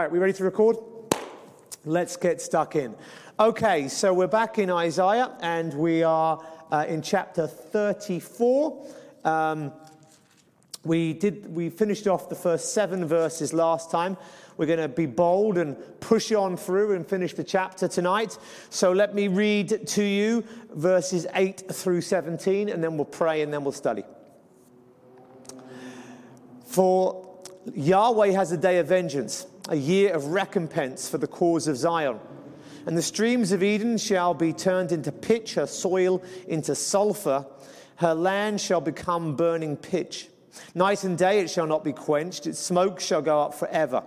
Right, we ready to record? Let's get stuck in. Okay, so we're back in Isaiah and we are uh, in chapter 34. Um, we did we finished off the first seven verses last time. We're going to be bold and push on through and finish the chapter tonight. So let me read to you verses 8 through 17 and then we'll pray and then we'll study. For Yahweh has a day of vengeance, a year of recompense for the cause of Zion. And the streams of Edom shall be turned into pitch, her soil into sulfur. Her land shall become burning pitch. Night and day it shall not be quenched, its smoke shall go up forever.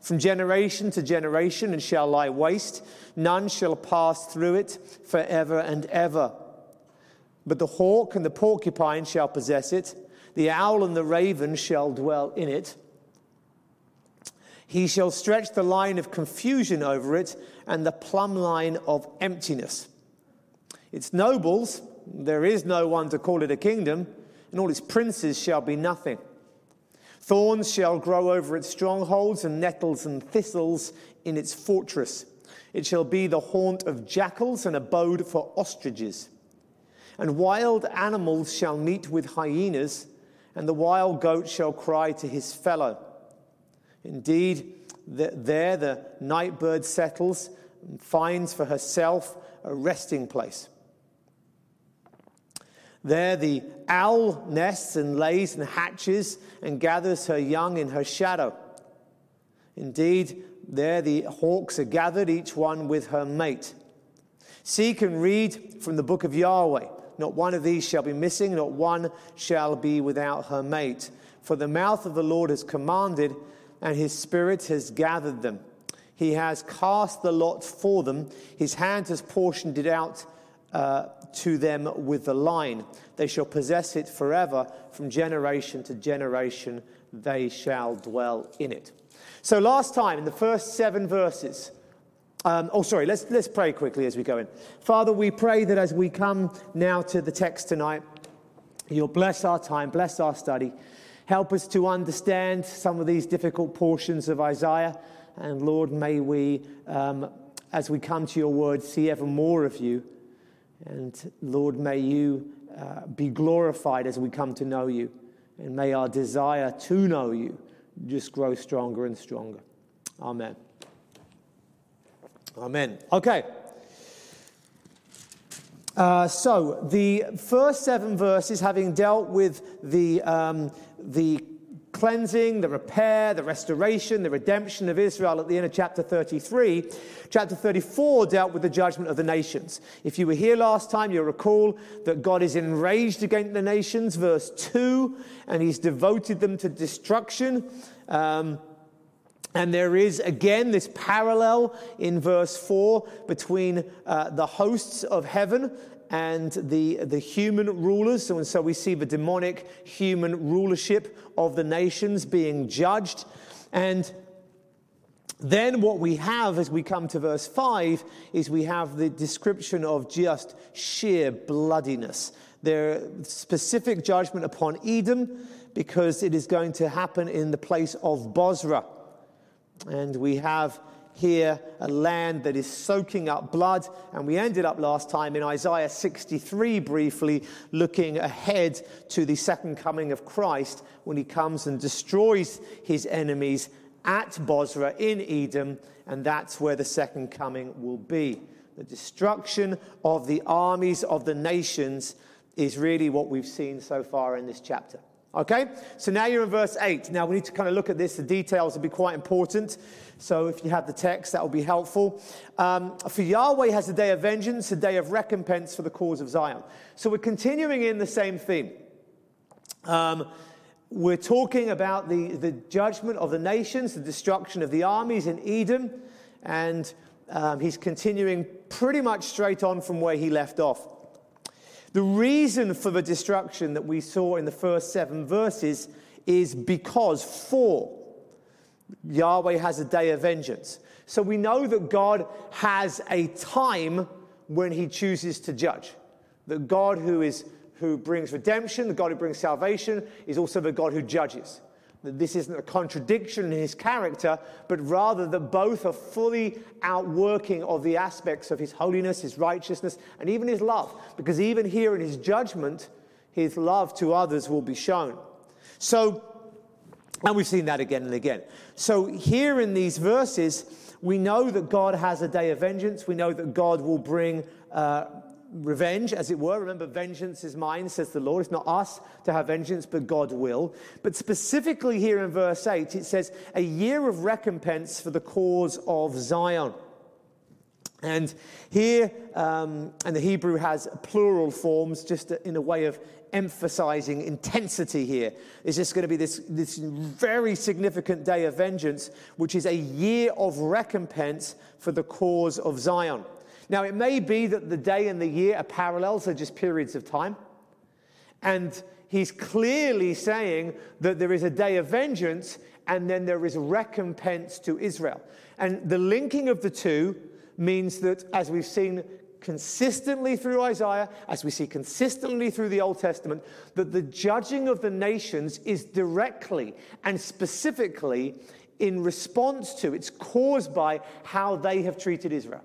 From generation to generation it shall lie waste, none shall pass through it forever and ever. But the hawk and the porcupine shall possess it, the owl and the raven shall dwell in it. He shall stretch the line of confusion over it and the plumb line of emptiness. Its nobles, there is no one to call it a kingdom, and all its princes shall be nothing. Thorns shall grow over its strongholds, and nettles and thistles in its fortress. It shall be the haunt of jackals and abode for ostriches. And wild animals shall meet with hyenas, and the wild goat shall cry to his fellow. Indeed, there the night bird settles and finds for herself a resting place. There the owl nests and lays and hatches and gathers her young in her shadow. Indeed, there the hawks are gathered, each one with her mate. Seek and read from the book of Yahweh. Not one of these shall be missing, not one shall be without her mate. For the mouth of the Lord has commanded, and his spirit has gathered them. He has cast the lot for them, his hand has portioned it out uh, to them with the line. They shall possess it forever, from generation to generation, they shall dwell in it. So, last time, in the first seven verses, um, oh, sorry, let's, let's pray quickly as we go in. Father, we pray that as we come now to the text tonight, you'll bless our time, bless our study. Help us to understand some of these difficult portions of Isaiah. And Lord, may we, um, as we come to your word, see ever more of you. And Lord, may you uh, be glorified as we come to know you. And may our desire to know you just grow stronger and stronger. Amen. Amen. Okay. Uh, so, the first seven verses, having dealt with the, um, the cleansing, the repair, the restoration, the redemption of Israel at the end of chapter 33, chapter 34 dealt with the judgment of the nations. If you were here last time, you'll recall that God is enraged against the nations, verse 2, and he's devoted them to destruction. Um, and there is again this parallel in verse 4 between uh, the hosts of heaven and the, the human rulers. And so we see the demonic human rulership of the nations being judged. And then what we have as we come to verse 5 is we have the description of just sheer bloodiness. There specific judgment upon Edom because it is going to happen in the place of Bozrah. And we have here a land that is soaking up blood. And we ended up last time in Isaiah 63 briefly, looking ahead to the second coming of Christ when he comes and destroys his enemies at Bozrah in Edom. And that's where the second coming will be. The destruction of the armies of the nations is really what we've seen so far in this chapter. Okay? So now you're in verse 8. Now we need to kind of look at this. The details will be quite important. So if you have the text, that will be helpful. Um, for Yahweh has a day of vengeance, a day of recompense for the cause of Zion. So we're continuing in the same theme. Um, we're talking about the, the judgment of the nations, the destruction of the armies in Edom, and um, he's continuing pretty much straight on from where he left off. The reason for the destruction that we saw in the first seven verses is because for Yahweh has a day of vengeance. So we know that God has a time when he chooses to judge. That God who is who brings redemption, the God who brings salvation, is also the God who judges. that this isn't a contradiction in his character, but rather that both are fully outworking of the aspects of his holiness, his righteousness, and even his love. Because even here in his judgment, his love to others will be shown. So, and we've seen that again and again. So, here in these verses, we know that God has a day of vengeance. We know that God will bring uh, revenge, as it were. Remember, vengeance is mine, says the Lord. It's not us to have vengeance, but God will. But specifically here in verse 8, it says, a year of recompense for the cause of Zion. And here, um, and the Hebrew has plural forms just in a way of emphasizing intensity here. Is just going to be this, this very significant day of vengeance, which is a year of recompense for the cause of Zion. Now, it may be that the day and the year are parallels, they're just periods of time. And he's clearly saying that there is a day of vengeance and then there is recompense to Israel. And the linking of the two means that, as we've seen consistently through Isaiah, as we see consistently through the Old Testament, that the judging of the nations is directly and specifically in response to, it's caused by how they have treated Israel.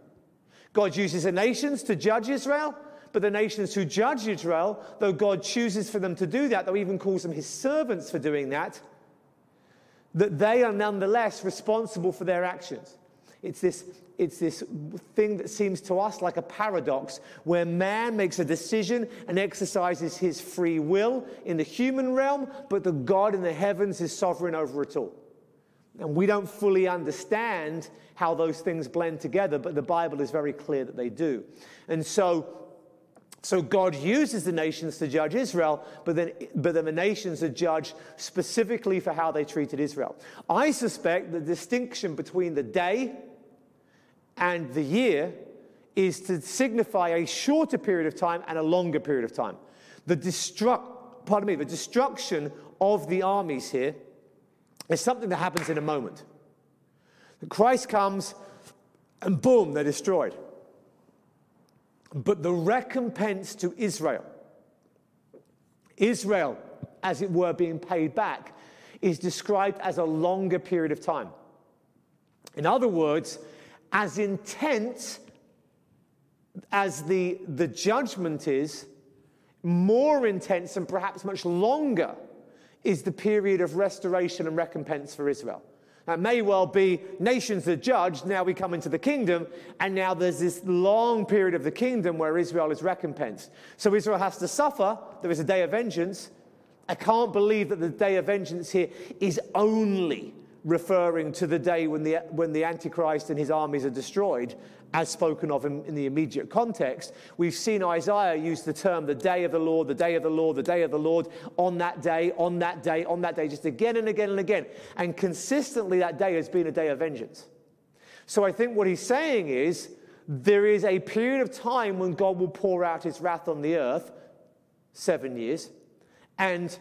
God uses the nations to judge Israel, but the nations who judge Israel, though God chooses for them to do that, though he even calls them his servants for doing that, that they are nonetheless responsible for their actions. It's this, it's this thing that seems to us like a paradox where man makes a decision and exercises his free will in the human realm, but the God in the heavens is sovereign over it all. And we don't fully understand how those things blend together, but the Bible is very clear that they do. And so, so God uses the nations to judge Israel, but then, but then the nations are judged specifically for how they treated Israel. I suspect the distinction between the day and the year is to signify a shorter period of time and a longer period of time. The destruct, pardon me, the destruction of the armies here is something that happens in a moment. Christ comes and boom, they're destroyed. But the recompense to Israel, Israel, as it were, being paid back, is described as a longer period of time. In other words, as intense as the, the judgment is, more intense and perhaps much longer is the period of restoration and recompense for Israel. That may well be nations are judged, now we come into the kingdom, and now there's this long period of the kingdom where Israel is recompensed. So Israel has to suffer, there is a day of vengeance. I can't believe that the day of vengeance here is only referring to the day when the, when the Antichrist and his armies are destroyed as spoken of in, in, the immediate context. We've seen Isaiah use the term the day of the Lord, the day of the Lord, the day of the Lord, on that day, on that day, on that day, just again and again and again. And consistently, that day has been a day of vengeance. So I think what he's saying is there is a period of time when God will pour out his wrath on the earth, seven years. And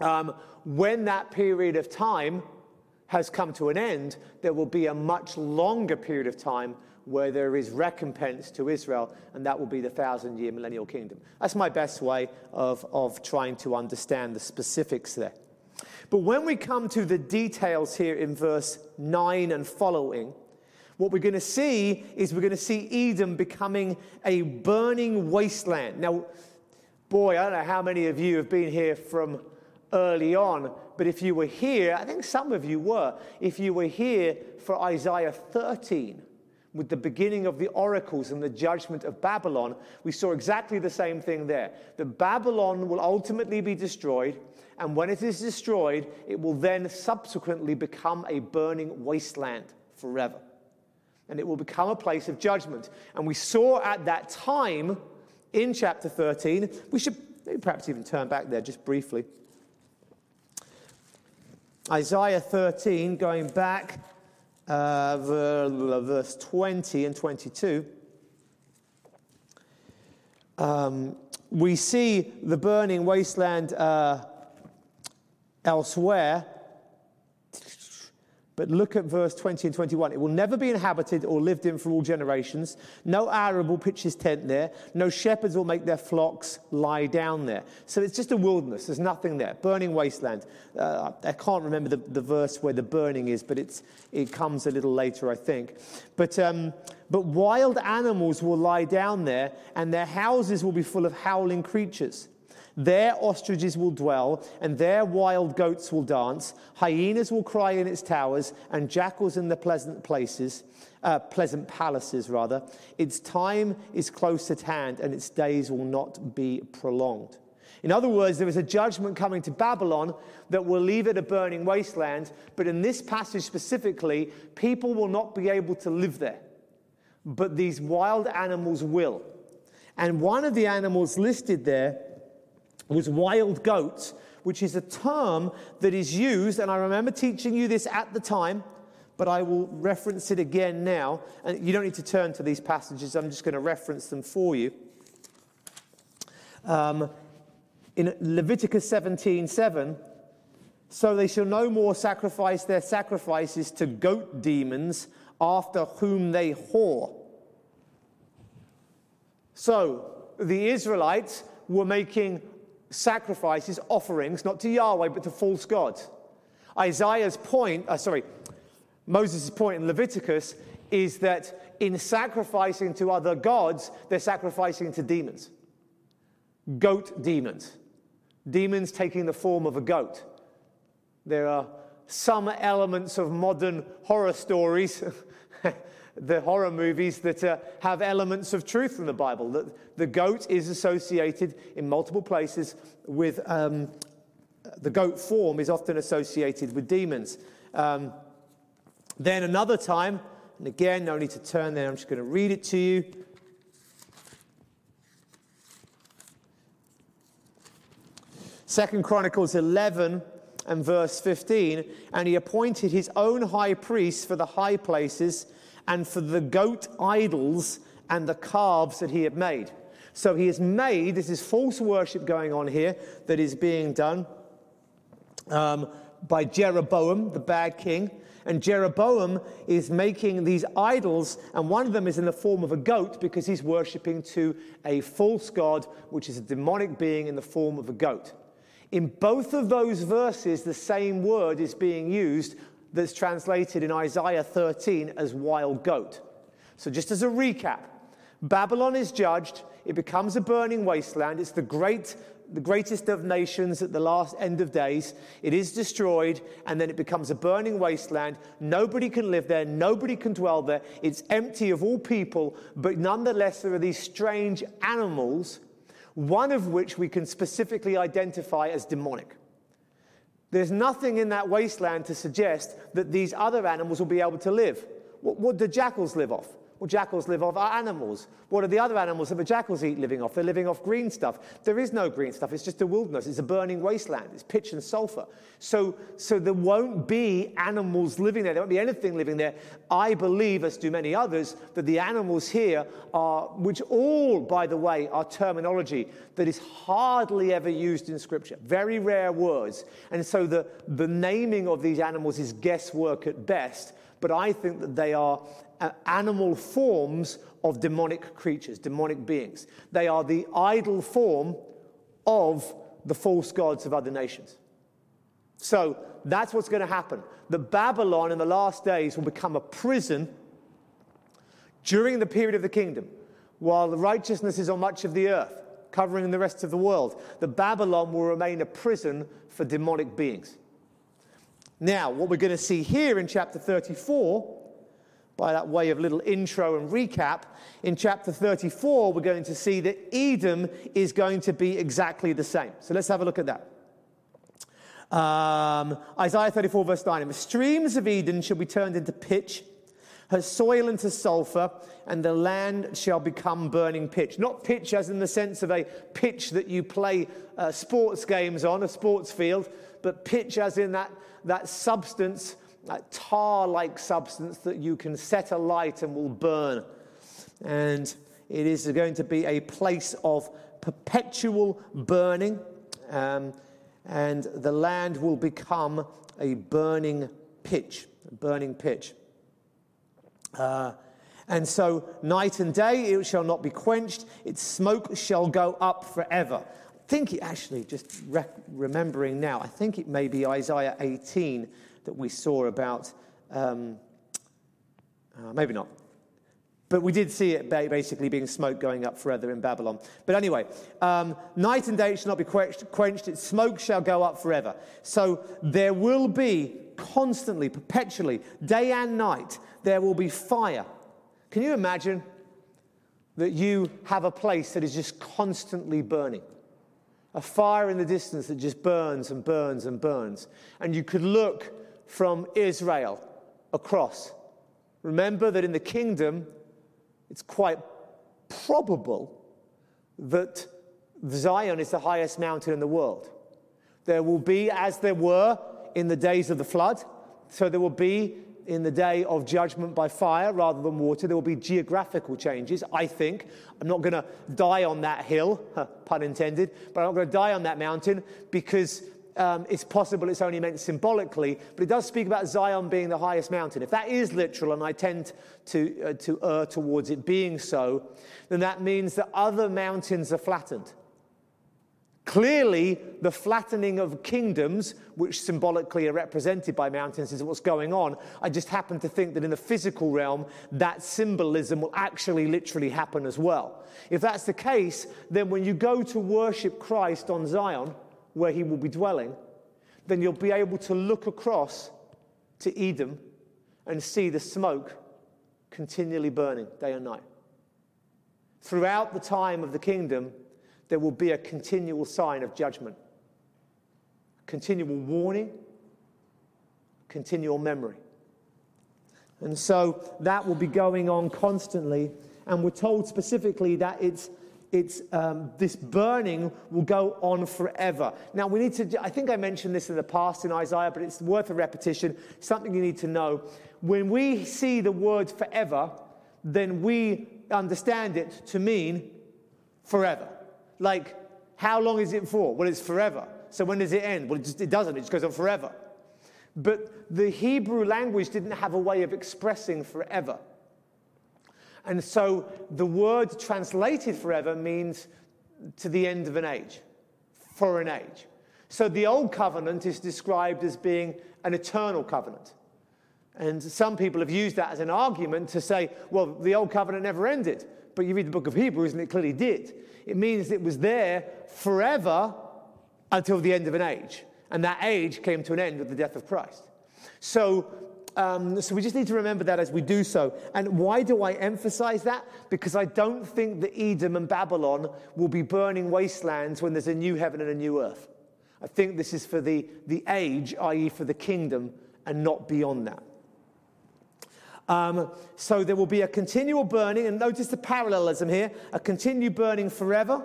um, when that period of time has come to an end, there will be a much longer period of time where there is recompense to Israel, and that will be the thousand year millennial kingdom. That's my best way of, of trying to understand the specifics there. But when we come to the details here in verse 9 and following, what we're going to see is we're going to see Edom becoming a burning wasteland. Now, boy, I don't know how many of you have been here from early on, but if you were here, I think some of you were, if you were here for Isaiah 13, with the beginning of the oracles and the judgment of Babylon, we saw exactly the same thing there. That Babylon will ultimately be destroyed, and when it is destroyed, it will then subsequently become a burning wasteland forever. And it will become a place of judgment. And we saw at that time in chapter 13, we should perhaps even turn back there just briefly. Isaiah 13, going back uh, verse 20 and 22, um, we see the burning wasteland uh, elsewhere. But look at verse 20 and 21. It will never be inhabited or lived in for all generations. No Arab will pitch his tent there. No shepherds will make their flocks lie down there. So it's just a wilderness. There's nothing there. Burning wasteland. Uh, I can't remember the, the, verse where the burning is, but it's, it comes a little later, I think. But, um, but wild animals will lie down there, and their houses will be full of howling creatures. There ostriches will dwell, and there wild goats will dance. Hyenas will cry in its towers, and jackals in the pleasant places, uh, pleasant palaces, rather. Its time is close at hand, and its days will not be prolonged. In other words, there is a judgment coming to Babylon that will leave it a burning wasteland, but in this passage specifically, people will not be able to live there. But these wild animals will. And one of the animals listed there was wild goat, which is a term that is used, and I remember teaching you this at the time, but I will reference it again now. And you don't need to turn to these passages, I'm just going to reference them for you. Um, in Leviticus 17 7, so they shall no more sacrifice their sacrifices to goat demons after whom they whore. So the Israelites were making sacrifices, offerings, not to Yahweh, but to false gods. Isaiah's point, uh, sorry, Moses' point in Leviticus is that in sacrificing to other gods, they're sacrificing to demons. Goat demons. Demons taking the form of a goat. There are some elements of modern horror stories the horror movies that uh, have elements of truth from the Bible. That the goat is associated in multiple places with um, the goat form is often associated with demons. Um, then another time, and again, no need to turn there, I'm just going to read it to you. Second Chronicles 11 and verse 15, and he appointed his own high priests for the high places and for the goat idols and the calves that he had made. So he has made, this is false worship going on here that is being done um, by Jeroboam, the bad king. And Jeroboam is making these idols, and one of them is in the form of a goat because he's worshipping to a false god, which is a demonic being in the form of a goat. In both of those verses, the same word is being used that's translated in Isaiah 13 as wild goat. So, just as a recap, Babylon is judged, it becomes a burning wasteland. It's the, great, the greatest of nations at the last end of days. It is destroyed, and then it becomes a burning wasteland. Nobody can live there, nobody can dwell there. It's empty of all people, but nonetheless, there are these strange animals, one of which we can specifically identify as demonic. There's nothing in that wasteland to suggest that these other animals will be able to live. What, what do jackals live off? Well, jackals live off our animals. What are the other animals that the jackals eat living off? They're living off green stuff. There is no green stuff. It's just a wilderness. It's a burning wasteland. It's pitch and sulfur. So, so there won't be animals living there. There won't be anything living there. I believe, as do many others, that the animals here are, which all, by the way, are terminology that is hardly ever used in Scripture. Very rare words. And so the, the naming of these animals is guesswork at best but I think that they are uh, animal forms of demonic creatures, demonic beings. They are the idol form of the false gods of other nations. So that's what's going to happen. The Babylon in the last days will become a prison during the period of the kingdom, while the righteousness is on much of the earth, covering the rest of the world. The Babylon will remain a prison for demonic beings. Now, what we're going to see here in chapter 34, by that way of little intro and recap, in chapter 34, we're going to see that Edom is going to be exactly the same. So let's have a look at that. Um, Isaiah 34, verse 9. And the streams of Edom shall be turned into pitch, her soil into sulfur, and the land shall become burning pitch. Not pitch as in the sense of a pitch that you play uh, sports games on, a sports field, but pitch as in that that substance, that tar like substance that you can set alight and will burn. And it is going to be a place of perpetual burning, um, and the land will become a burning pitch. a burning pitch. Uh, and so, night and day it shall not be quenched, its smoke shall go up forever. Think it actually, just remembering now, I think it may be Isaiah 18 that we saw about, um, uh, maybe not. But we did see it basically being smoke going up forever in Babylon. But anyway, um, night and day shall not be quenched, quenched, its smoke shall go up forever. So there will be constantly, perpetually, day and night, there will be fire can you imagine that you have a place that is just constantly burning? A fire in the distance that just burns and burns and burns. And you could look from Israel across. Remember that in the kingdom, it's quite probable that Zion is the highest mountain in the world. There will be, as there were in the days of the flood, so there will be in the day of judgment by fire rather than water. There will be geographical changes, I think. I'm not going to die on that hill, pun intended, but I'm not going to die on that mountain because um, it's possible it's only meant symbolically, but it does speak about Zion being the highest mountain. If that is literal, and I tend to, uh, to err towards it being so, then that means that other mountains are flattened. Clearly, the flattening of kingdoms, which symbolically are represented by mountains, is what's going on. I just happen to think that in the physical realm, that symbolism will actually literally happen as well. If that's the case, then when you go to worship Christ on Zion, where he will be dwelling, then you'll be able to look across to Edom and see the smoke continually burning day and night. Throughout the time of the kingdom, there will be a continual sign of judgment, continual warning, continual memory. And so that will be going on constantly. And we're told specifically that it's, it's, um, this burning will go on forever. Now, we need to, I think I mentioned this in the past in Isaiah, but it's worth a repetition, something you need to know. When we see the word forever, then we understand it to mean forever. Like, how long is it for? Well, it's forever. So when does it end? Well, it, just, it doesn't, it just goes on forever. But the Hebrew language didn't have a way of expressing forever. And so the word translated forever means to the end of an age, for an age. So the old covenant is described as being an eternal covenant. And some people have used that as an argument to say, well, the old covenant never ended. But you read the book of Hebrews and it clearly did. It means it was there forever until the end of an age. And that age came to an end with the death of Christ. So, um, so we just need to remember that as we do so. And why do I emphasize that? Because I don't think that Edom and Babylon will be burning wastelands when there's a new heaven and a new earth. I think this is for the, the age, i.e., for the kingdom, and not beyond that. Um, so there will be a continual burning, and notice the parallelism here a continued burning forever,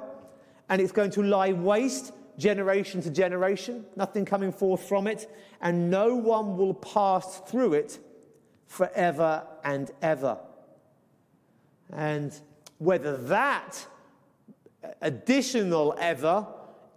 and it's going to lie waste generation to generation, nothing coming forth from it, and no one will pass through it forever and ever. And whether that additional ever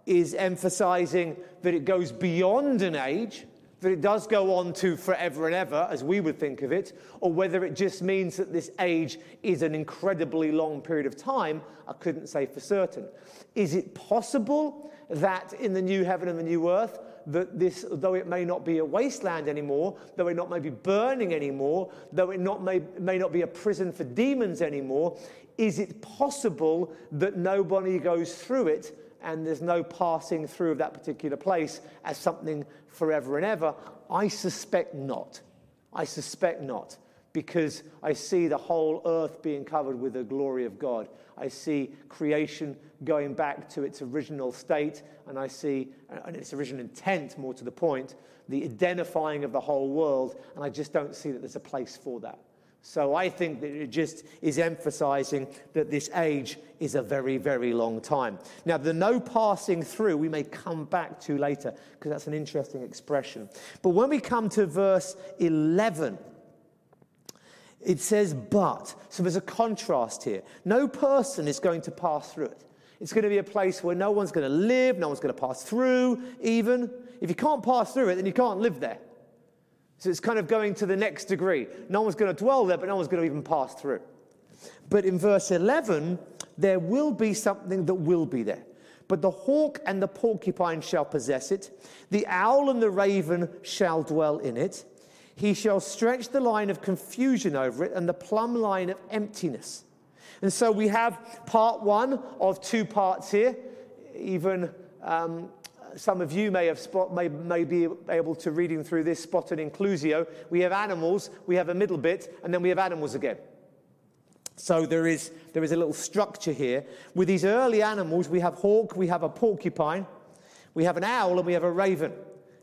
is emphasizing that it goes beyond an age that it does go on to forever and ever, as we would think of it, or whether it just means that this age is an incredibly long period of time, I couldn't say for certain. Is it possible that in the new heaven and the new earth, that this, though it may not be a wasteland anymore, though it not may be burning anymore, though it not may, may not be a prison for demons anymore, is it possible that nobody goes through it and there's no passing through of that particular place as something forever and ever? I suspect not. I suspect not, because I see the whole earth being covered with the glory of God. I see creation going back to its original state, and I see and its original intent, more to the point, the identifying of the whole world, and I just don't see that there's a place for that. So I think that it just is emphasizing that this age is a very, very long time. Now, the no passing through, we may come back to later because that's an interesting expression. But when we come to verse 11, it says, but. So there's a contrast here. No person is going to pass through it. It's going to be a place where no one's going to live, no one's going to pass through, even. If you can't pass through it, then you can't live there. So it's kind of going to the next degree. No one's going to dwell there, but no one's going to even pass through. But in verse 11, there will be something that will be there. But the hawk and the porcupine shall possess it, the owl and the raven shall dwell in it. He shall stretch the line of confusion over it and the plumb line of emptiness. And so we have part one of two parts here. Even um, some of you may, have spot, may, may be able to reading through this spot an inclusio. We have animals, we have a middle bit, and then we have animals again. So there is, there is a little structure here. With these early animals, we have hawk, we have a porcupine, we have an owl, and we have a raven.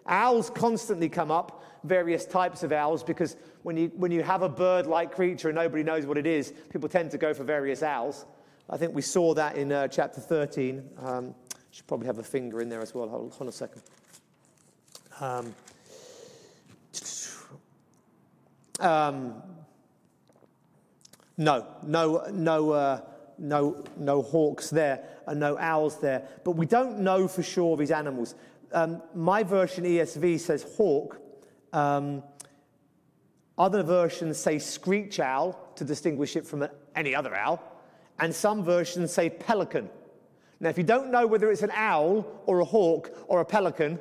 Owls constantly come up, various types of owls, because when you, when you have a bird like creature and nobody knows what it is, people tend to go for various owls. I think we saw that in uh, chapter 13. Um, should probably have a finger in there as well. Hold on a second. Um, um, no, no, no, uh, no, no hawks there and no owls there. But we don't know for sure these animals. Um, my version ESV says hawk. Um, other versions say screech owl to distinguish it from any other owl. And some versions say pelican. Now, if you don't know whether it's an owl or a hawk or a pelican,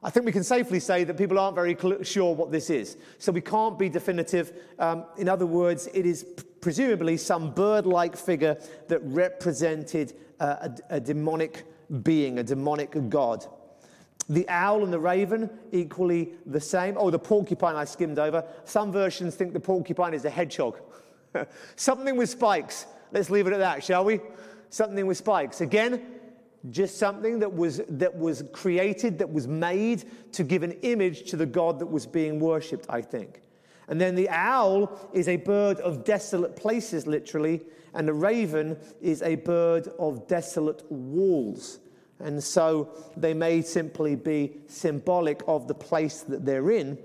I think we can safely say that people aren't very sure what this is. So we can't be definitive. Um, in other words, it is presumably some bird like figure that represented uh, a, a demonic being, a demonic god. The owl and the raven, equally the same. Oh, the porcupine I skimmed over. Some versions think the porcupine is a hedgehog. Something with spikes. Let's leave it at that, shall we? Something with spikes. Again, just something that was, that was created, that was made to give an image to the God that was being worshipped, I think. And then the owl is a bird of desolate places, literally, and the raven is a bird of desolate walls. And so they may simply be symbolic of the place that they're in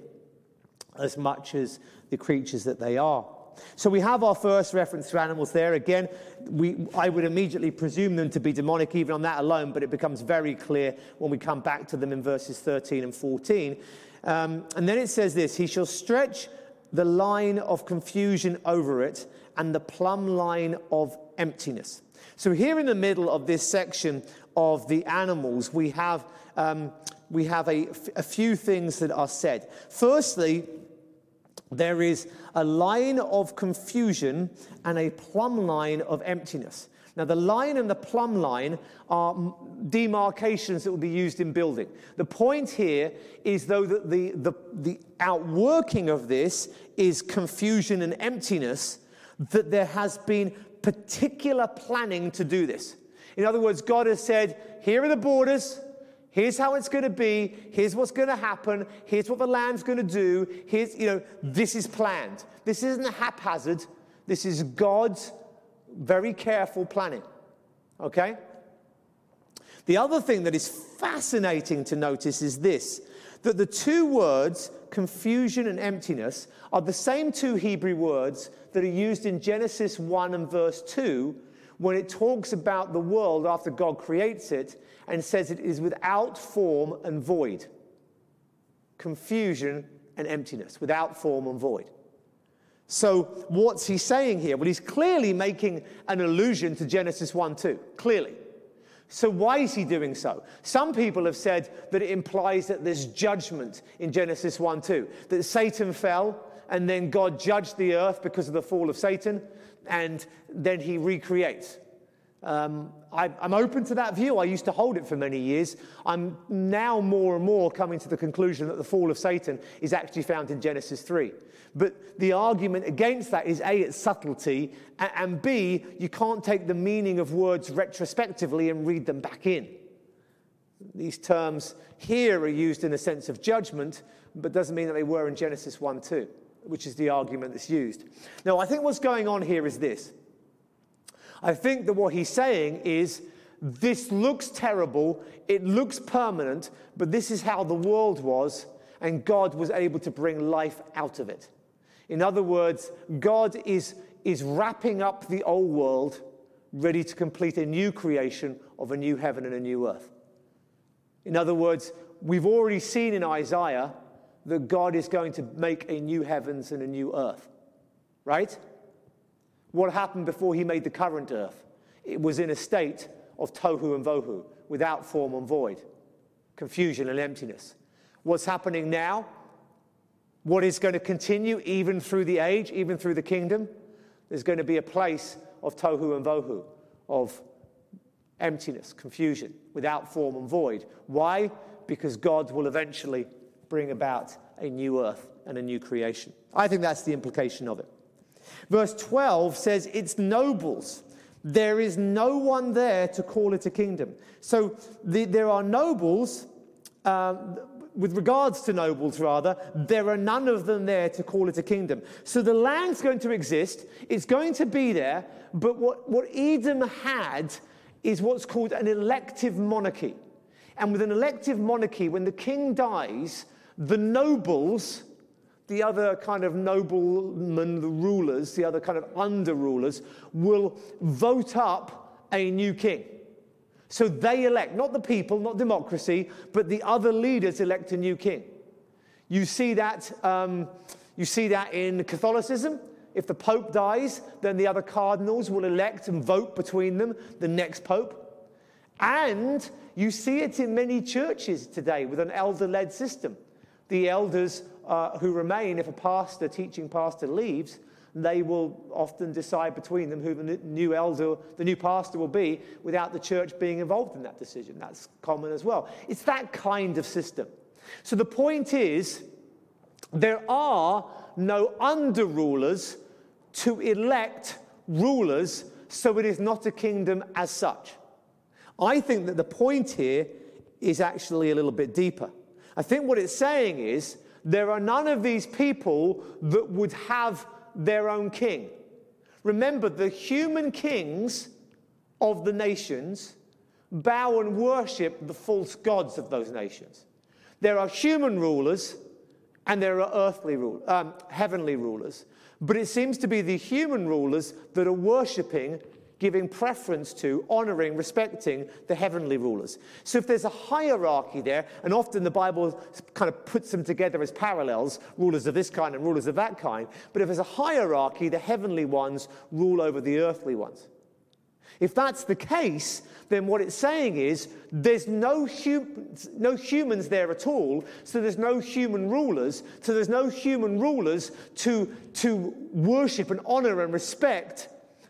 as much as the creatures that they are. So we have our first reference to animals there. Again, we, I would immediately presume them to be demonic even on that alone, but it becomes very clear when we come back to them in verses 13 and 14. Um, and then it says this He shall stretch the line of confusion over it and the plumb line of emptiness. So, here in the middle of this section of the animals, we have, um, we have a, a few things that are said. Firstly, there is a line of confusion and a plumb line of emptiness. Now, the line and the plumb line are demarcations that will be used in building. The point here is, though, that the, the, the outworking of this is confusion and emptiness, that there has been particular planning to do this. In other words, God has said, here are the borders, Here's how it's going to be. Here's what's going to happen. Here's what the land's going to do. Here's, you know, this is planned. This isn't a haphazard. This is God's very careful planning. Okay? The other thing that is fascinating to notice is this that the two words, confusion and emptiness, are the same two Hebrew words that are used in Genesis 1 and verse 2 when it talks about the world after God creates it and says it is without form and void. Confusion and emptiness, without form and void. So, what's he saying here? Well, he's clearly making an allusion to Genesis 1 2, clearly. So, why is he doing so? Some people have said that it implies that there's judgment in Genesis 1 2, that Satan fell and then God judged the earth because of the fall of Satan, and then he recreates. Um, I, am open to that view. I used to hold it for many years. I'm now more and more coming to the conclusion that the fall of Satan is actually found in Genesis 3. But the argument against that is A, it's subtlety, and, B, you can't take the meaning of words retrospectively and read them back in. These terms here are used in a sense of judgment, but doesn't mean that they were in Genesis 1 2, which is the argument that's used. Now, I think what's going on here is this. I think that what he's saying is this looks terrible, it looks permanent, but this is how the world was, and God was able to bring life out of it. In other words, God is, is wrapping up the old world, ready to complete a new creation of a new heaven and a new earth. In other words, we've already seen in Isaiah that God is going to make a new heavens and a new earth. Right? What happened before he made the current earth? It was in a state of tohu and vohu, without form and void, confusion and emptiness. What's happening now? What is going to continue even through the age, even through the kingdom? There's going to be a place of tohu and vohu, of emptiness, confusion, without form and void. Why? Because God will eventually bring about a new earth and a new creation. I think that's the implication of it. Verse 12 says, It's nobles. There is no one there to call it a kingdom. So the, there are nobles, um, with regards to nobles rather, there are none of them there to call it a kingdom. So the land's going to exist, it's going to be there, but what, what Edom had is what's called an elective monarchy. And with an elective monarchy, when the king dies, the nobles, the other kind of noblemen, the rulers, the other kind of under rulers, will vote up a new king. So they elect, not the people, not democracy, but the other leaders elect a new king. You see that, um, you see that in Catholicism. If the Pope dies, then the other cardinals will elect and vote between them the next Pope. And you see it in many churches today with an elder led system. The elders uh, who remain, if a pastor, teaching pastor, leaves, they will often decide between them who the new elder, the new pastor will be without the church being involved in that decision. That's common as well. It's that kind of system. So the point is, there are no under rulers to elect rulers, so it is not a kingdom as such. I think that the point here is actually a little bit deeper. I think what it's saying is there are none of these people that would have their own king. Remember, the human kings of the nations bow and worship the false gods of those nations. There are human rulers and there are earthly rule, um, heavenly rulers. But it seems to be the human rulers that are worshipping, giving preference to, honoring, respecting the heavenly rulers. So if there's a hierarchy there, and often the Bible kind of puts them together as parallels, rulers of this kind and rulers of that kind, but if there's a hierarchy, the heavenly ones rule over the earthly ones. If that's the case, then what it's saying is there's no, hum- no humans there at all, so there's no human rulers, so there's no human rulers to, to worship and honor and respect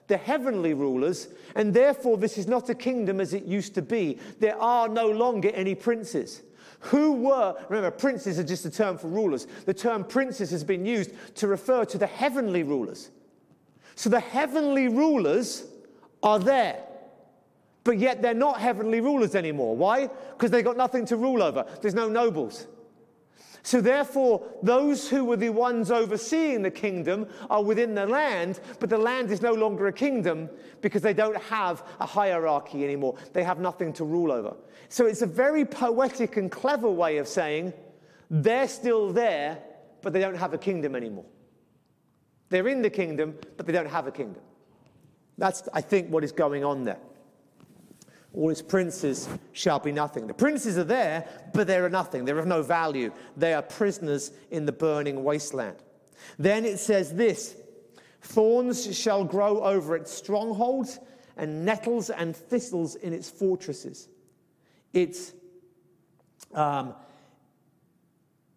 the heavenly rulers, and therefore this is not a kingdom as it used to be. There are no longer any princes. Who were, remember, princes are just a term for rulers. The term princes has been used to refer to the heavenly rulers. So the heavenly rulers are there. But yet they're not heavenly rulers anymore. Why? Because they've got nothing to rule over. There's no nobles. So, therefore, those who were the ones overseeing the kingdom are within the land, but the land is no longer a kingdom because they don't have a hierarchy anymore. They have nothing to rule over. So, it's a very poetic and clever way of saying they're still there, but they don't have a kingdom anymore. They're in the kingdom, but they don't have a kingdom. That's, I think, what is going on there. All its princes shall be nothing. The princes are there, but they are nothing. They're of no value. They are prisoners in the burning wasteland. Then it says this Thorns shall grow over its strongholds, and nettles and thistles in its fortresses. Its, um,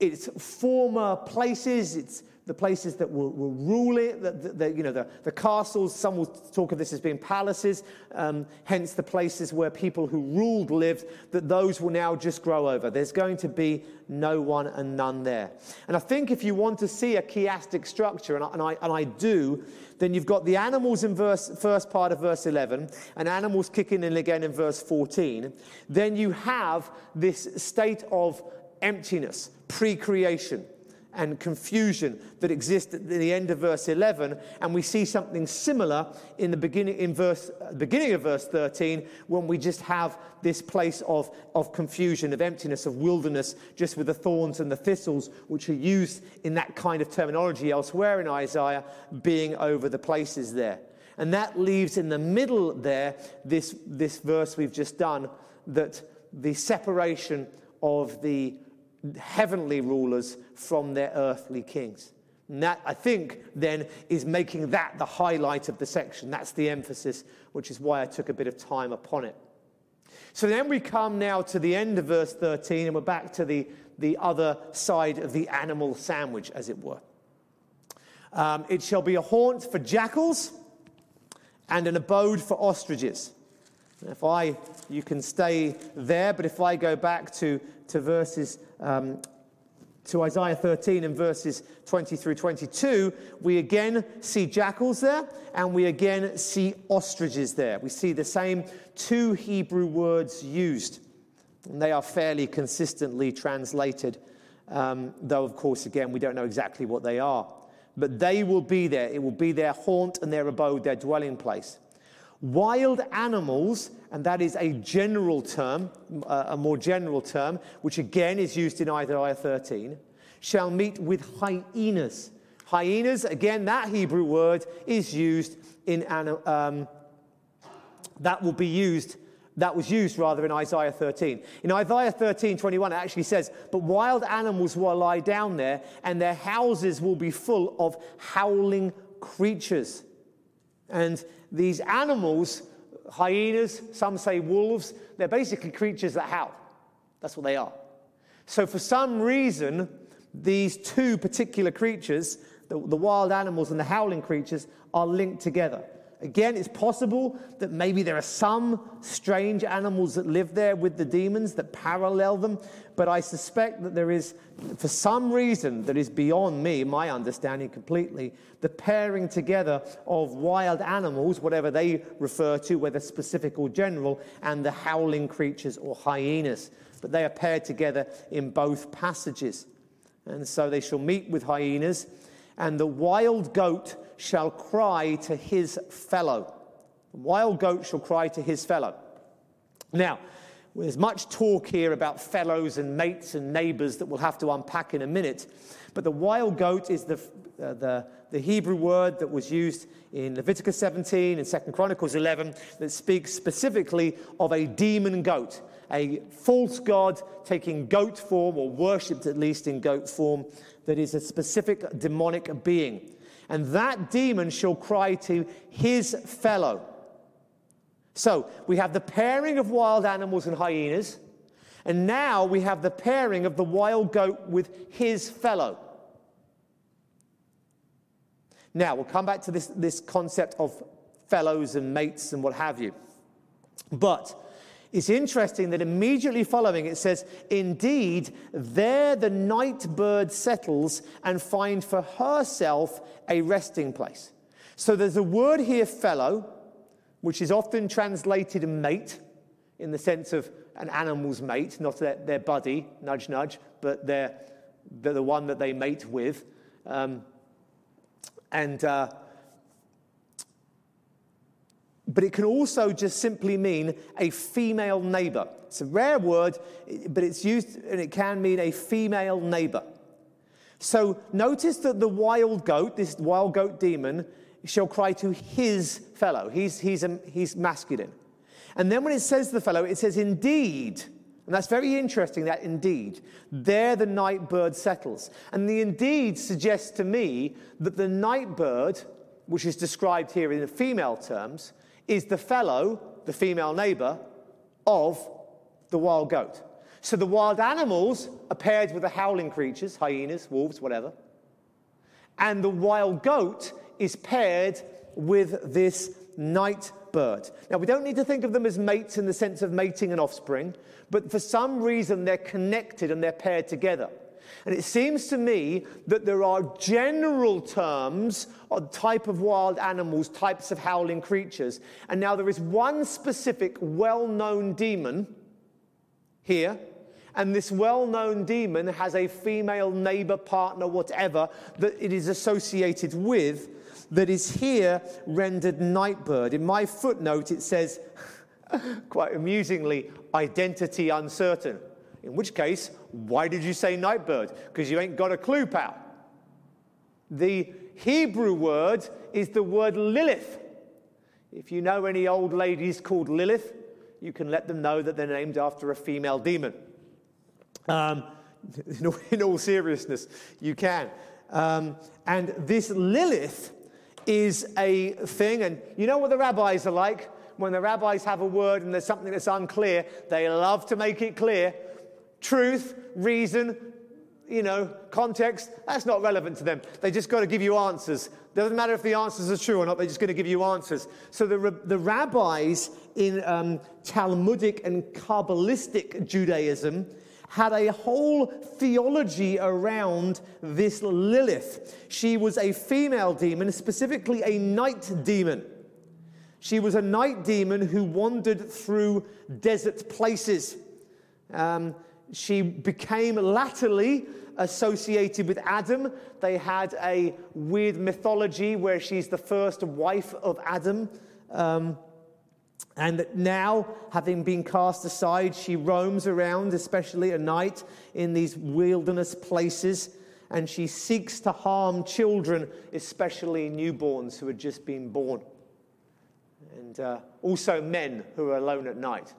its former places, its the places that will, will rule it, the, the, you know, the, the castles. Some will talk of this as being palaces, um, hence the places where people who ruled lived, that those will now just grow over. There's going to be no one and none there. And I think if you want to see a chiastic structure, and I, and I, and I do, then you've got the animals in verse, first part of verse 11, and animals kicking in again in verse 14. Then you have this state of emptiness, pre creation and confusion that exists at the end of verse 11 and we see something similar in the beginning in verse uh, beginning of verse 13 when we just have this place of, of confusion of emptiness of wilderness just with the thorns and the thistles which are used in that kind of terminology elsewhere in isaiah being over the places there. And that leaves in the middle there this, this verse we've just done that the separation of the heavenly rulers from their earthly kings. And that, I think, then is making that the highlight of the section. That's the emphasis, which is why I took a bit of time upon it. So then we come now to the end of verse 13, and we're back to the, the other side of the animal sandwich, as it were. Um, it shall be a haunt for jackals and an abode for ostriches. If I, you can stay there, but if I go back to, to verses, um, to Isaiah 13 and verses 20 through 22, we again see jackals there and we again see ostriches there. We see the same two Hebrew words used, and they are fairly consistently translated, um, though, of course, again, we don't know exactly what they are. But they will be there. It will be their haunt and their abode, their dwelling place. Wild animals, and that is a general term, uh, a more general term, which again is used in Isaiah 13, shall meet with hyenas. Hyenas, again, that Hebrew word is used in, um, that will be used, that was used rather in Isaiah 13. In Isaiah 13, 21, it actually says, But wild animals will lie down there, and their houses will be full of howling creatures. And these animals, hyenas, some say wolves, they're basically creatures that howl. That's what they are. So, for some reason, these two particular creatures, the, the wild animals and the howling creatures, are linked together. Again, it's possible that maybe there are some strange animals that live there with the demons that parallel them, but I suspect that there is, for some reason that is beyond me, my understanding completely, the pairing together of wild animals, whatever they refer to, whether specific or general, and the howling creatures or hyenas. But they are paired together in both passages. And so they shall meet with hyenas, and the wild goat shall cry to his fellow. The wild goat shall cry to his fellow. Now, there's much talk here about fellows and mates and neighbors that we'll have to unpack in a minute. But the wild goat is the, uh, the, the Hebrew word that was used in Leviticus 17 and 2 Chronicles 11 that speaks specifically of a demon goat, a false god taking goat form or worshipped at least in goat form that is a specific demonic being and that demon shall cry to his fellow. So we have the pairing of wild animals and hyenas, and now we have the pairing of the wild goat with his fellow. Now we'll come back to this, this concept of fellows and mates and what have you. But it's interesting that immediately following it says, Indeed, there the night bird settles and finds for herself a resting place. So there's a word here, fellow, which is often translated mate in the sense of an animal's mate, not their, their buddy, nudge, nudge, but they're the one that they mate with. Um, and uh, but it can also just simply mean a female neighbor. It's a rare word, but it's used and it can mean a female neighbor. So notice that the wild goat, this wild goat demon, shall cry to his fellow. He's, he's, a, he's masculine. And then when it says the fellow, it says indeed. And that's very interesting, that indeed. There the night bird settles. And the indeed suggests to me that the night bird, which is described here in the female terms, is the fellow, the female neighbor, of the wild goat. So the wild animals are paired with the howling creatures, hyenas, wolves, whatever. And the wild goat is paired with this night bird. Now, we don't need to think of them as mates in the sense of mating and offspring, but for some reason they're connected and they're paired together. And it seems to me that there are general terms on type of wild animals, types of howling creatures. And now there is one specific well known demon here. And this well known demon has a female neighbor, partner, whatever, that it is associated with, that is here rendered nightbird. In my footnote, it says, quite amusingly, identity uncertain. In which case, why did you say nightbird? Because you ain't got a clue, pal. The Hebrew word is the word Lilith. If you know any old ladies called Lilith, you can let them know that they're named after a female demon. Um, in, all, in all seriousness, you can. Um, and this Lilith is a thing, and you know what the rabbis are like? When the rabbis have a word and there's something that's unclear, they love to make it clear. Truth, reason, you know, context, that's not relevant to them. They just got to give you answers. Doesn't matter if the answers are true or not, they're just going to give you answers. So the, the rabbis in um, Talmudic and Kabbalistic Judaism had a whole theology around this Lilith. She was a female demon, specifically a night demon. She was a night demon who wandered through desert places. Um, she became latterly associated with Adam. They had a weird mythology where she's the first wife of Adam. Um, and now, having been cast aside, she roams around, especially at night, in these wilderness places, and she seeks to harm children, especially newborns who had just been born, and uh, also men who are alone at night.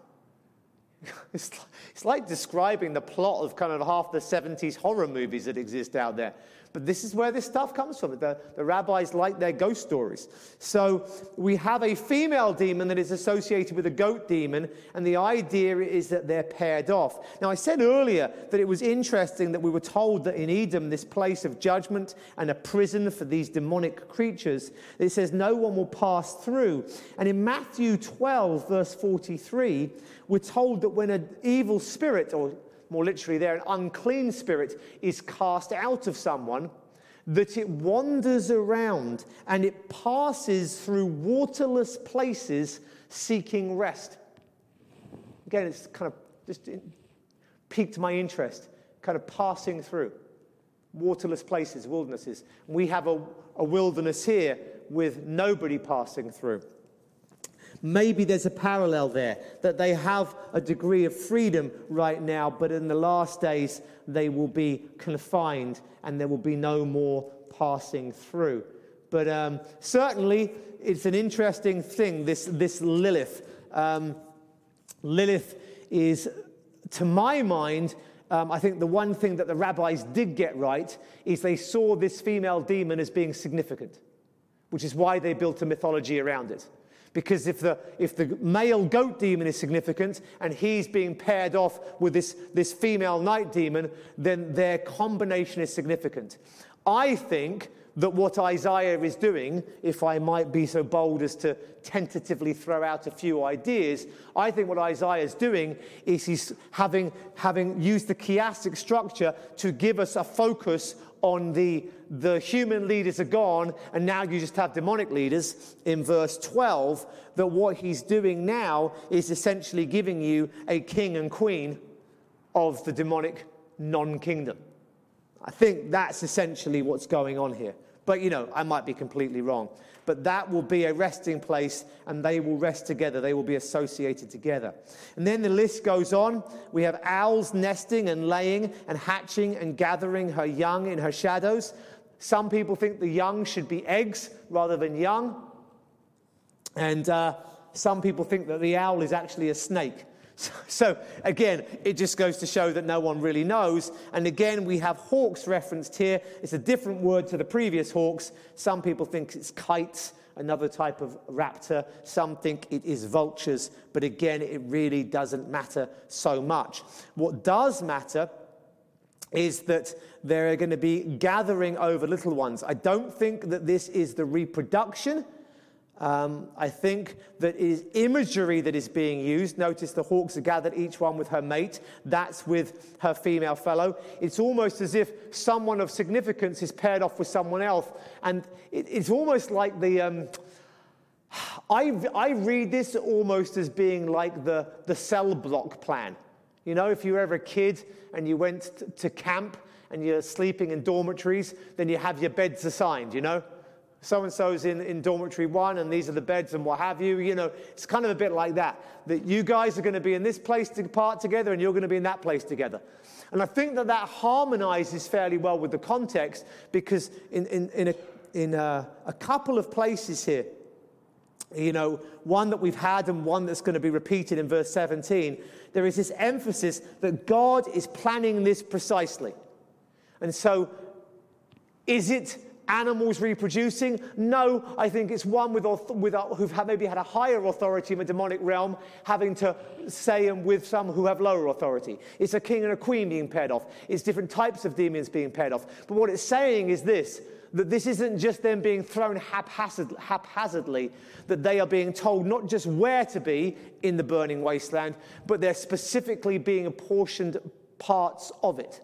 It's it's like describing the plot of kind of half the 70s horror movies that exist out there. But this is where this stuff comes from. The, the rabbis like their ghost stories. So we have a female demon that is associated with a goat demon, and the idea is that they're paired off. Now, I said earlier that it was interesting that we were told that in Edom, this place of judgment and a prison for these demonic creatures, it says no one will pass through. And in Matthew 12, verse 43, we're told that when an evil spirit, or more literally there, an unclean spirit is cast out of someone, that it wanders around and it passes through waterless places seeking rest. Again, it's kind of just piqued my interest, kind of passing through waterless places, wildernesses. We have a, a wilderness here with nobody passing through. Maybe there's a parallel there, that they have a degree of freedom right now, but in the last days they will be confined and there will be no more passing through. But um, certainly it's an interesting thing, this, this Lilith. Um, Lilith is, to my mind, um, I think the one thing that the rabbis did get right is they saw this female demon as being significant, which is why they built a mythology around it. Because if the, if the male goat demon is significant and he's being paired off with this, this female night demon, then their combination is significant. I think that what Isaiah is doing, if I might be so bold as to tentatively throw out a few ideas, I think what Isaiah is doing is he's having, having used the chiastic structure to give us a focus on the, the human leaders are gone, and now you just have demonic leaders in verse 12, that what he's doing now is essentially giving you a king and queen of the demonic non kingdom. I think that's essentially what's going on here. But, you know, I might be completely wrong. But that will be a resting place, and they will rest together. They will be associated together. And then the list goes on. We have owls nesting and laying and hatching and gathering her young in her shadows. Some people think the young should be eggs rather than young. And uh, some people think that the owl is actually a snake. So, again, it just goes to show that no one really knows. And again, we have hawks referenced here. It's a different word to the previous hawks. Some people think it's kites, another type of raptor. Some think it is vultures. But again, it really doesn't matter so much. What does matter is that they're going to be gathering over little ones. I don't think that this is the reproduction um, I think that is imagery that is being used. Notice the hawks are gathered, each one with her mate. That's with her female fellow. It's almost as if someone of significance is paired off with someone else. And it, it's almost like the. Um, I, I read this almost as being like the, the cell block plan. You know, if you were ever a kid and you went to camp and you're sleeping in dormitories, then you have your beds assigned, you know? So and so's in, in dormitory one, and these are the beds and what have you. You know, it's kind of a bit like that. That you guys are going to be in this place to part together, and you're going to be in that place together. And I think that that harmonizes fairly well with the context because in, in, in, a, in a, a couple of places here, you know, one that we've had and one that's going to be repeated in verse 17, there is this emphasis that God is planning this precisely. And so, is it animals reproducing? No, I think it's one with, with who've had, maybe had a higher authority in the demonic realm having to say and with some who have lower authority. It's a king and a queen being paired off. It's different types of demons being paired off. But what it's saying is this that this isn't just them being thrown haphazard, haphazardly, that they are being told not just where to be in the burning wasteland, but they're specifically being apportioned parts of it.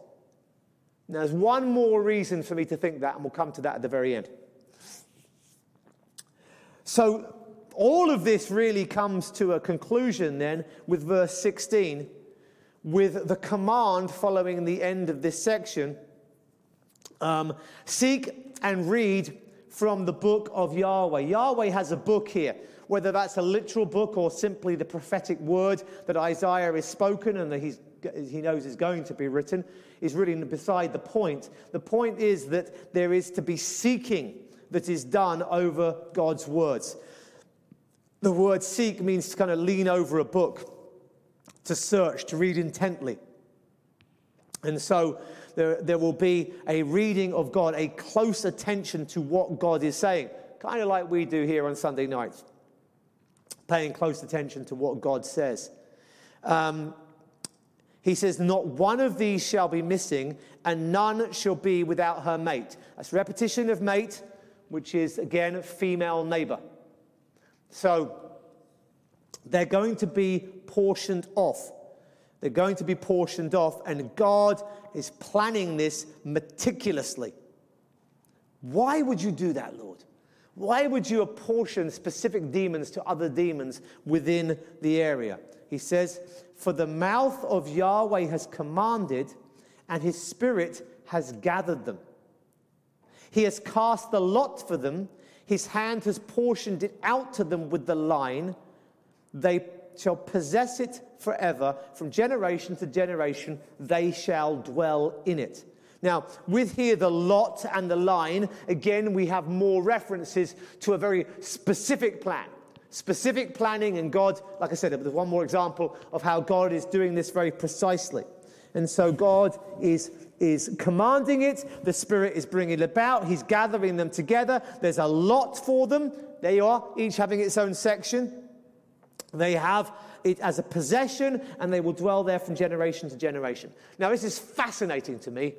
Now, there's one more reason for me to think that, and we'll come to that at the very end. So, all of this really comes to a conclusion then with verse 16, with the command following the end of this section um, seek and read from the book of Yahweh. Yahweh has a book here, whether that's a literal book or simply the prophetic word that Isaiah is spoken and that he's, he knows is going to be written, is really beside the point. The point is that there is to be seeking that is done over God's words. The word seek means to kind of lean over a book, to search, to read intently. And so there, there will be a reading of God, a close attention to what God is saying, kind of like we do here on Sunday nights, paying close attention to what God says. Um, he says, Not one of these shall be missing, and none shall be without her mate. That's repetition of mate, which is again female neighbor. So they're going to be portioned off. They're going to be portioned off, and God is planning this meticulously. Why would you do that, Lord? Why would you apportion specific demons to other demons within the area? He says, For the mouth of Yahweh has commanded, and his spirit has gathered them. He has cast the lot for them, his hand has portioned it out to them with the line. They shall possess it forever. From generation to generation, they shall dwell in it. Now, with here the lot and the line, again, we have more references to a very specific plan. Specific planning, and God, like I said, there's one more example of how God is doing this very precisely. And so God is, is commanding it, the Spirit is bringing it about, He's gathering them together. There's a lot for them. There you are, each having its own section. They have it as a possession and they will dwell there from generation to generation. Now, this is fascinating to me.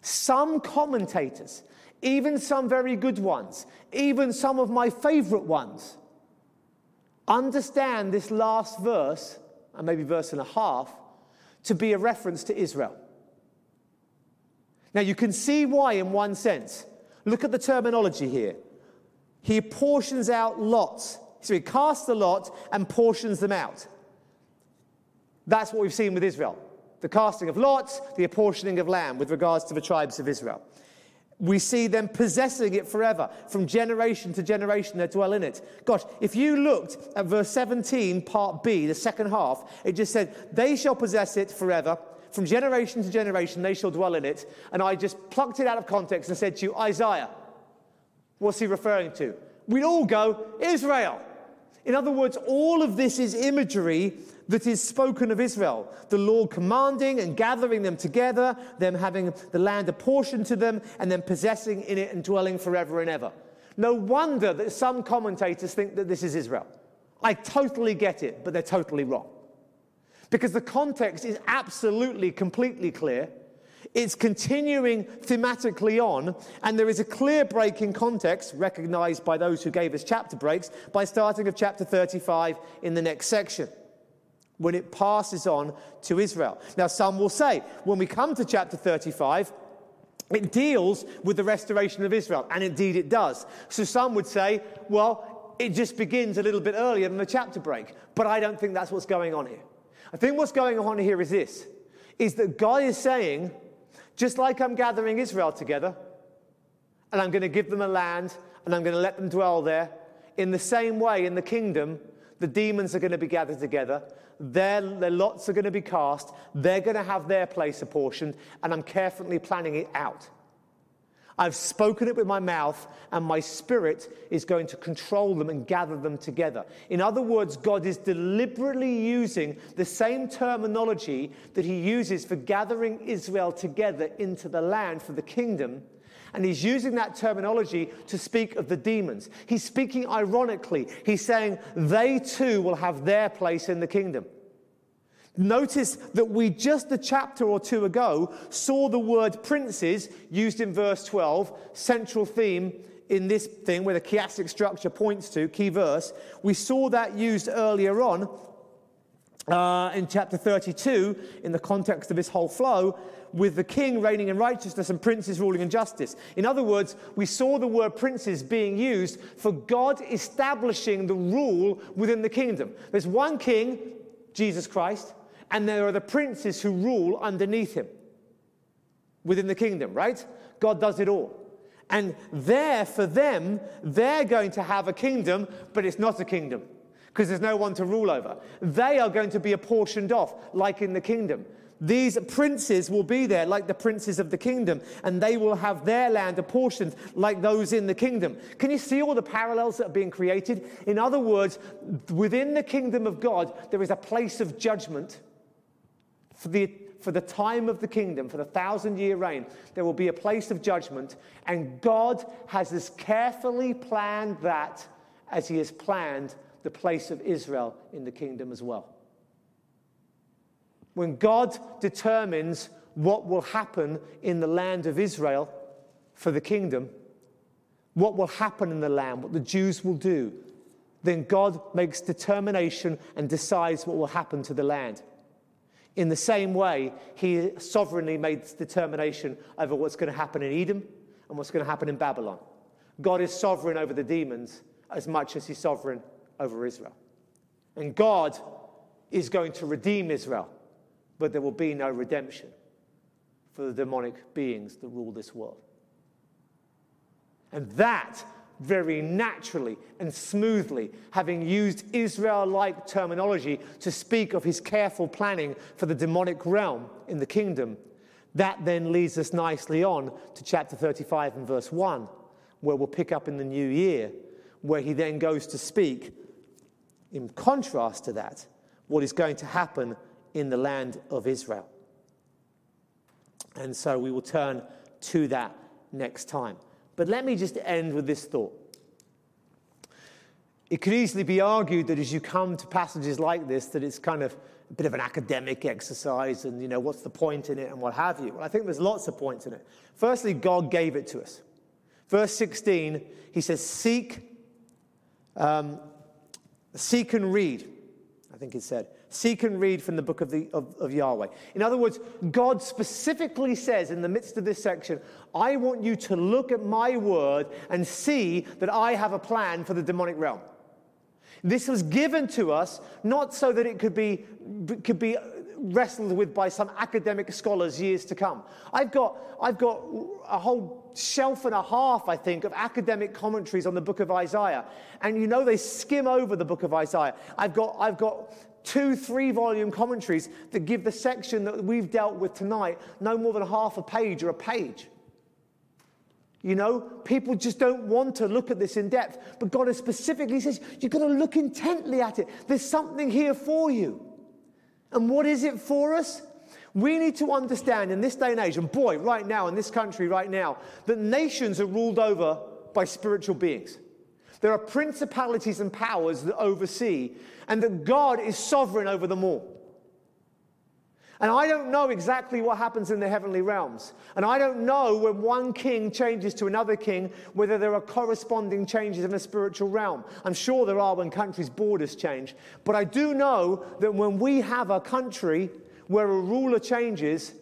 Some commentators, even some very good ones, even some of my favorite ones, understand this last verse, and maybe verse and a half, to be a reference to Israel. Now, you can see why in one sense. Look at the terminology here. He portions out lots so he casts the lot and portions them out. That's what we've seen with Israel the casting of lots, the apportioning of land with regards to the tribes of Israel. We see them possessing it forever. From generation to generation, they dwell in it. Gosh, if you looked at verse 17, part B, the second half, it just said, They shall possess it forever. From generation to generation, they shall dwell in it. And I just plucked it out of context and said to you, Isaiah, what's he referring to? We'd all go, Israel. In other words, all of this is imagery that is spoken of Israel. The Lord commanding and gathering them together, them having the land apportioned to them, and then possessing in it and dwelling forever and ever. No wonder that some commentators think that this is Israel. I totally get it, but they're totally wrong. Because the context is absolutely, completely clear it's continuing thematically on, and there is a clear break in context, recognized by those who gave us chapter breaks, by starting of chapter 35 in the next section, when it passes on to Israel. Now, some will say, when we come to chapter 35, it deals with the restoration of Israel, and indeed it does. So some would say, well, it just begins a little bit earlier than the chapter break. But I don't think that's what's going on here. I think what's going on here is this is that God is saying, just like I'm gathering Israel together, and I'm going to give them a land, and I'm going to let them dwell there, in the same way, in the kingdom, the demons are going to be gathered together. Their, their lots are going to be cast. They're going to have their place apportioned, and I'm carefully planning it out. I've spoken it with my mouth, and my spirit is going to control them and gather them together. In other words, God is deliberately using the same terminology that he uses for gathering Israel together into the land for the kingdom. And he's using that terminology to speak of the demons. He's speaking ironically. He's saying they too will have their place in the kingdom. Notice that we just a chapter or two ago saw the word princes used in verse 12, central theme in this thing where the chiastic structure points to, key verse. We saw that used earlier on uh, in chapter 32 in the context of this whole flow with the king reigning in righteousness and princes ruling in justice. In other words, we saw the word princes being used for God establishing the rule within the kingdom. There's one king, Jesus Christ and there are the princes who rule underneath him within the kingdom, right? God does it all. And there, for them, they're going to have a kingdom, but it's not a kingdom because there's no one to rule over. They are going to be apportioned off, like in the kingdom. These princes will be there like the princes of the kingdom, and they will have their land apportioned like those in the kingdom. Can you see all the parallels that are being created? In other words, within the kingdom of God, there is a place of judgment for the, for the time of the kingdom, for the thousand year reign, there will be a place of judgment. And God has as carefully planned that as He has planned the place of Israel in the kingdom as well. When God determines what will happen in the land of Israel for the kingdom, what will happen in the land, what the Jews will do, then God makes determination and decides what will happen to the land. In the same way, he sovereignly made determination over what's going to happen in Edom and what's going to happen in Babylon. God is sovereign over the demons as much as he's sovereign over Israel. And God is going to redeem Israel, but there will be no redemption for the demonic beings that rule this world. And that very naturally and smoothly, having used Israel like terminology to speak of his careful planning for the demonic realm in the kingdom. That then leads us nicely on to chapter 35 and verse 1, where we'll pick up in the new year, where he then goes to speak, in contrast to that, what is going to happen in the land of Israel. And so we will turn to that next time. But let me just end with this thought. It could easily be argued that as you come to passages like this, that it's kind of a bit of an academic exercise and, you know, what's the point in it and what have you. Well, I think there's lots of points in it. Firstly, God gave it to us. Verse 16, he says, Seek, um, seek and read. I think it said. Seek and read from the book of, the, of, of Yahweh. In other words, God specifically says in the midst of this section, I want you to look at my word and see that I have a plan for the demonic realm. This was given to us not so that it could be, could be wrestled with by some academic scholars years to come. I've got, I've got a whole shelf and a half, I think, of academic commentaries on the book of Isaiah. And you know, they skim over the book of Isaiah. I've got, I've got two, three volume commentaries that give the section that we've dealt with tonight no more than half a page or a page. You know, people just don't want to look at this in depth. But God has specifically says, you've got to look intently at it. There's something here for you. And what is it for us? We need to understand in this day and age, and boy, right now, in this country right now, that nations are ruled over by spiritual beings. There are principalities and powers that oversee, and that God is sovereign over them all. And I don't know exactly what happens in the heavenly realms. And I don't know when one king changes to another king, whether there are corresponding changes in the spiritual realm. I'm sure there are when countries' borders change. But I do know that when we have a country where a ruler changes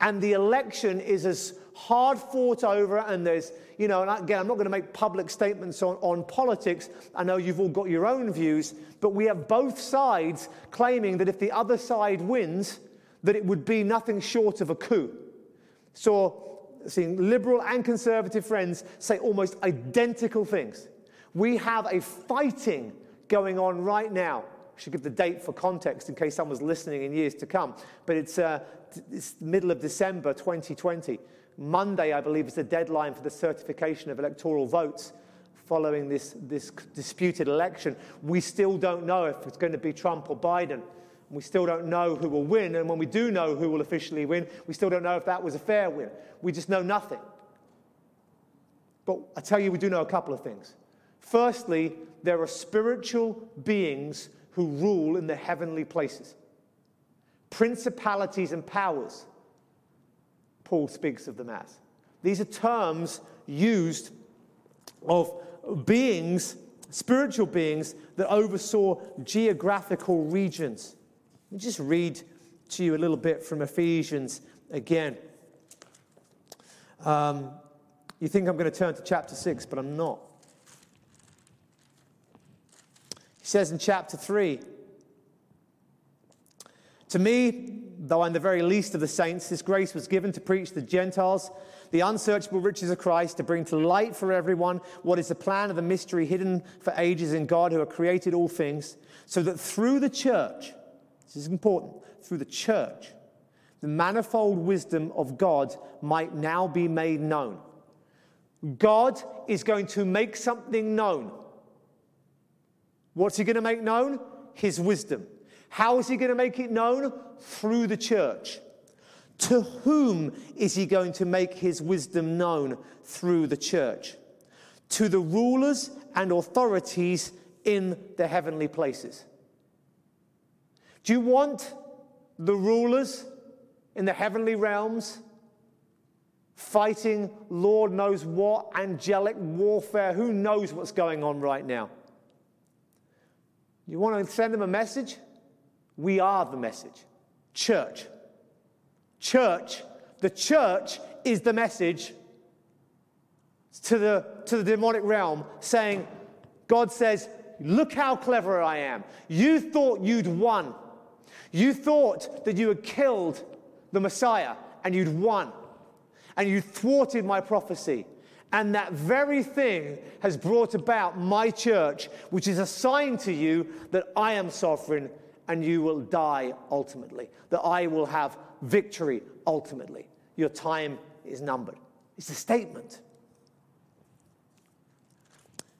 and the election is as hard fought over and there's you know and again i'm not going to make public statements on, on politics i know you've all got your own views but we have both sides claiming that if the other side wins that it would be nothing short of a coup. So, seeing liberal and conservative friends say almost identical things. We have a fighting going on right now. I should give the date for context in case someone's listening in years to come. But it's, uh, it's middle of December 2020. Monday, I believe, is the deadline for the certification of electoral votes following this, this disputed election. We still don't know if it's going to be Trump or Biden. We still don't know who will win. And when we do know who will officially win, we still don't know if that was a fair win. We just know nothing. But I tell you, we do know a couple of things. Firstly, there are spiritual beings who rule in the heavenly places, principalities and powers. Paul speaks of them as. These are terms used of beings, spiritual beings, that oversaw geographical regions. Let me just read to you a little bit from Ephesians again. Um, you think I'm going to turn to chapter 6, but I'm not. He says in chapter 3 To me, though I'm the very least of the saints, this grace was given to preach the Gentiles the unsearchable riches of Christ, to bring to light for everyone what is the plan of the mystery hidden for ages in God who have created all things, so that through the church, this is important, through the church, the manifold wisdom of God might now be made known. God is going to make something known. What's he going to make known? His wisdom. How is he going to make it known? Through the church. To whom is he going to make his wisdom known through the church? To the rulers and authorities in the heavenly places. Do you want the rulers in the heavenly realms fighting Lord knows what angelic warfare? Who knows what's going on right now? You want to send them a message? We are the message. Church. Church. The church is the message to the, to the demonic realm saying, God says, Look how clever I am. You thought you'd won. You thought that you had killed the Messiah and you'd won. And you thwarted my prophecy. And that very thing has brought about my church, which is a sign to you that I am sovereign and you will die ultimately, that I will have victory ultimately. Your time is numbered. It's a statement.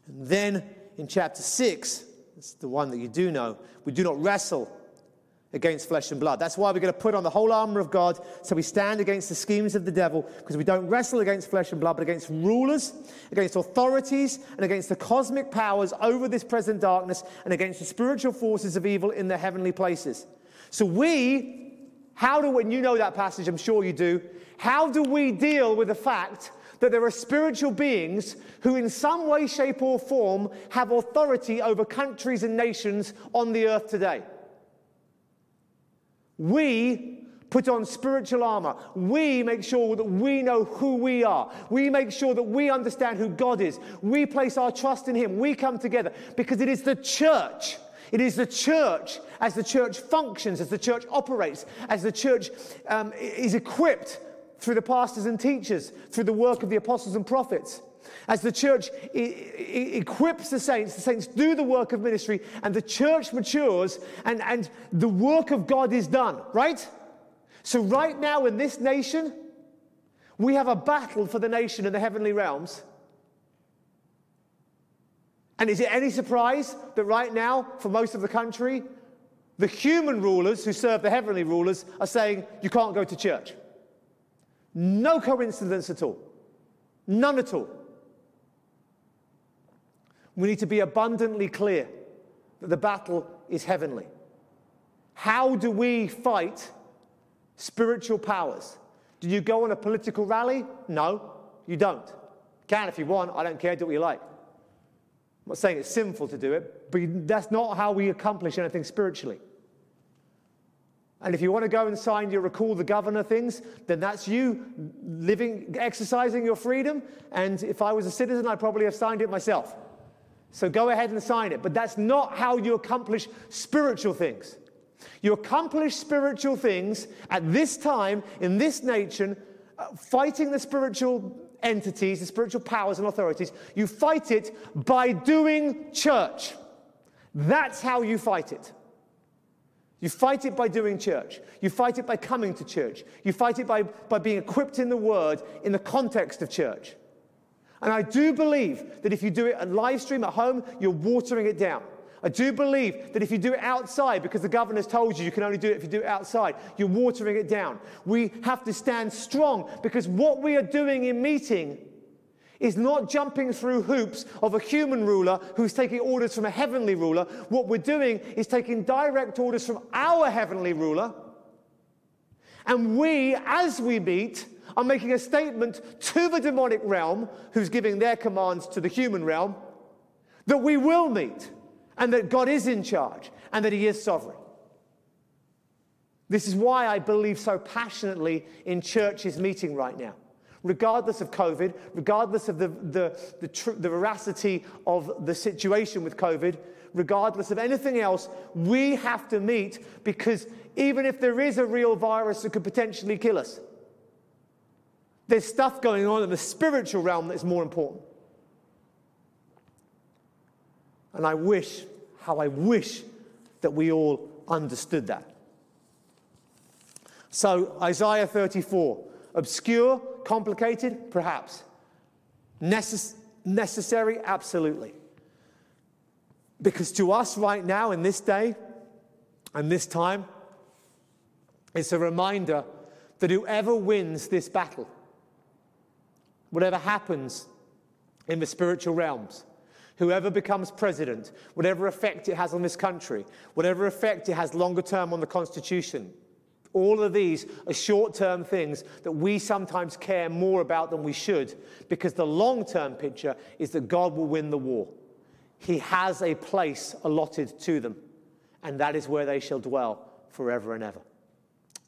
And then in chapter 6, it's the one that you do know, we do not wrestle against flesh and blood. That's why we're going to put on the whole armor of God so we stand against the schemes of the devil because we don't wrestle against flesh and blood but against rulers, against authorities, and against the cosmic powers over this present darkness and against the spiritual forces of evil in the heavenly places. So we, how do, when you know that passage, I'm sure you do, how do we deal with the fact that there are spiritual beings who, in some way, shape, or form, have authority over countries and nations on the earth today? We put on spiritual armor. We make sure that we know who we are. We make sure that we understand who God is. We place our trust in Him. We come together because it is the church. It is the church, as the church functions, as the church operates, as the church um, is equipped through the pastors and teachers, through the work of the apostles and prophets. As the church equips the saints, the saints do the work of ministry, and the church matures, and, and the work of God is done, right? So, right now in this nation, we have a battle for the nation in the heavenly realms. And is it any surprise that right now, for most of the country, the human rulers who serve the heavenly rulers are saying, you can't go to church? No coincidence at all. None at all. We need to be abundantly clear that the battle is heavenly. How do we fight spiritual powers? Do you go on a political rally? No, you don't. Can if you want. I don't care. Do what you like. I'm not saying it's sinful to do it, but that's not how we accomplish anything spiritually. And if you want to go and sign your recall the governor things, then that's you living, exercising your freedom. And if I was a citizen, I'd probably have signed it myself. So go ahead and sign it. But that's not how you accomplish spiritual things. You accomplish spiritual things at this time, in this nation, uh, fighting the spiritual entities, the spiritual powers and authorities. You fight it by doing church. That's how you fight it. You fight it by doing church. You fight it by coming to church. You fight it by, by being equipped in the word in the context of church. And I do believe that if you do it on live stream at home, you're watering it down. I do believe that if you do it outside, because the governor's told you you can only do it if you do it outside, you're watering it down. We have to stand strong because what we are doing in meeting is not jumping through hoops of a human ruler who's taking orders from a heavenly ruler. What we're doing is taking direct orders from our heavenly ruler. And we, as we meet, are making a statement to the demonic realm, who's giving their commands to the human realm, that we will meet, and that God is in charge, and that He is sovereign. This is why I believe so passionately in churches meeting right now regardless of COVID, regardless of the, the, the, tr- the veracity of the situation with COVID, regardless of anything else, we have to meet because even if there is a real virus that could potentially kill us, there's stuff going on in the spiritual realm that's more important. And I wish, how I wish that we all understood that. So, Isaiah 34, obscure, Complicated? Perhaps. Necess- necessary? Absolutely. Because to us right now, in this day and this time, it's a reminder that whoever wins this battle, whatever happens in the spiritual realms, whoever becomes president, whatever effect it has on this country, whatever effect it has longer term on the Constitution, all of these are short term things that we sometimes care more about than we should because the long term picture is that God will win the war. He has a place allotted to them, and that is where they shall dwell forever and ever.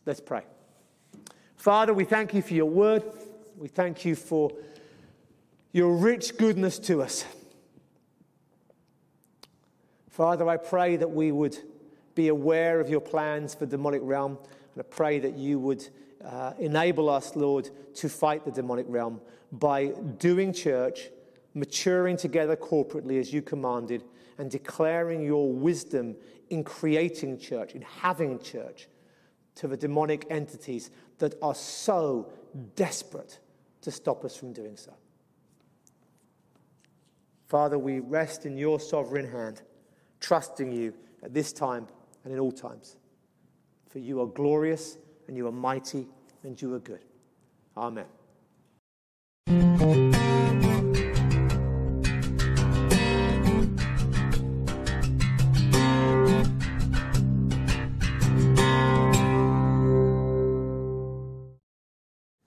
Let's pray. Father, we thank you for your word. We thank you for your rich goodness to us. Father, I pray that we would be aware of your plans for the demonic realm. And I pray that you would uh, enable us, Lord, to fight the demonic realm by doing church, maturing together corporately as you commanded, and declaring your wisdom in creating church, in having church, to the demonic entities that are so desperate to stop us from doing so. Father, we rest in your sovereign hand, trusting you at this time and in all times. For you are glorious, and you are mighty, and you are good. Amen.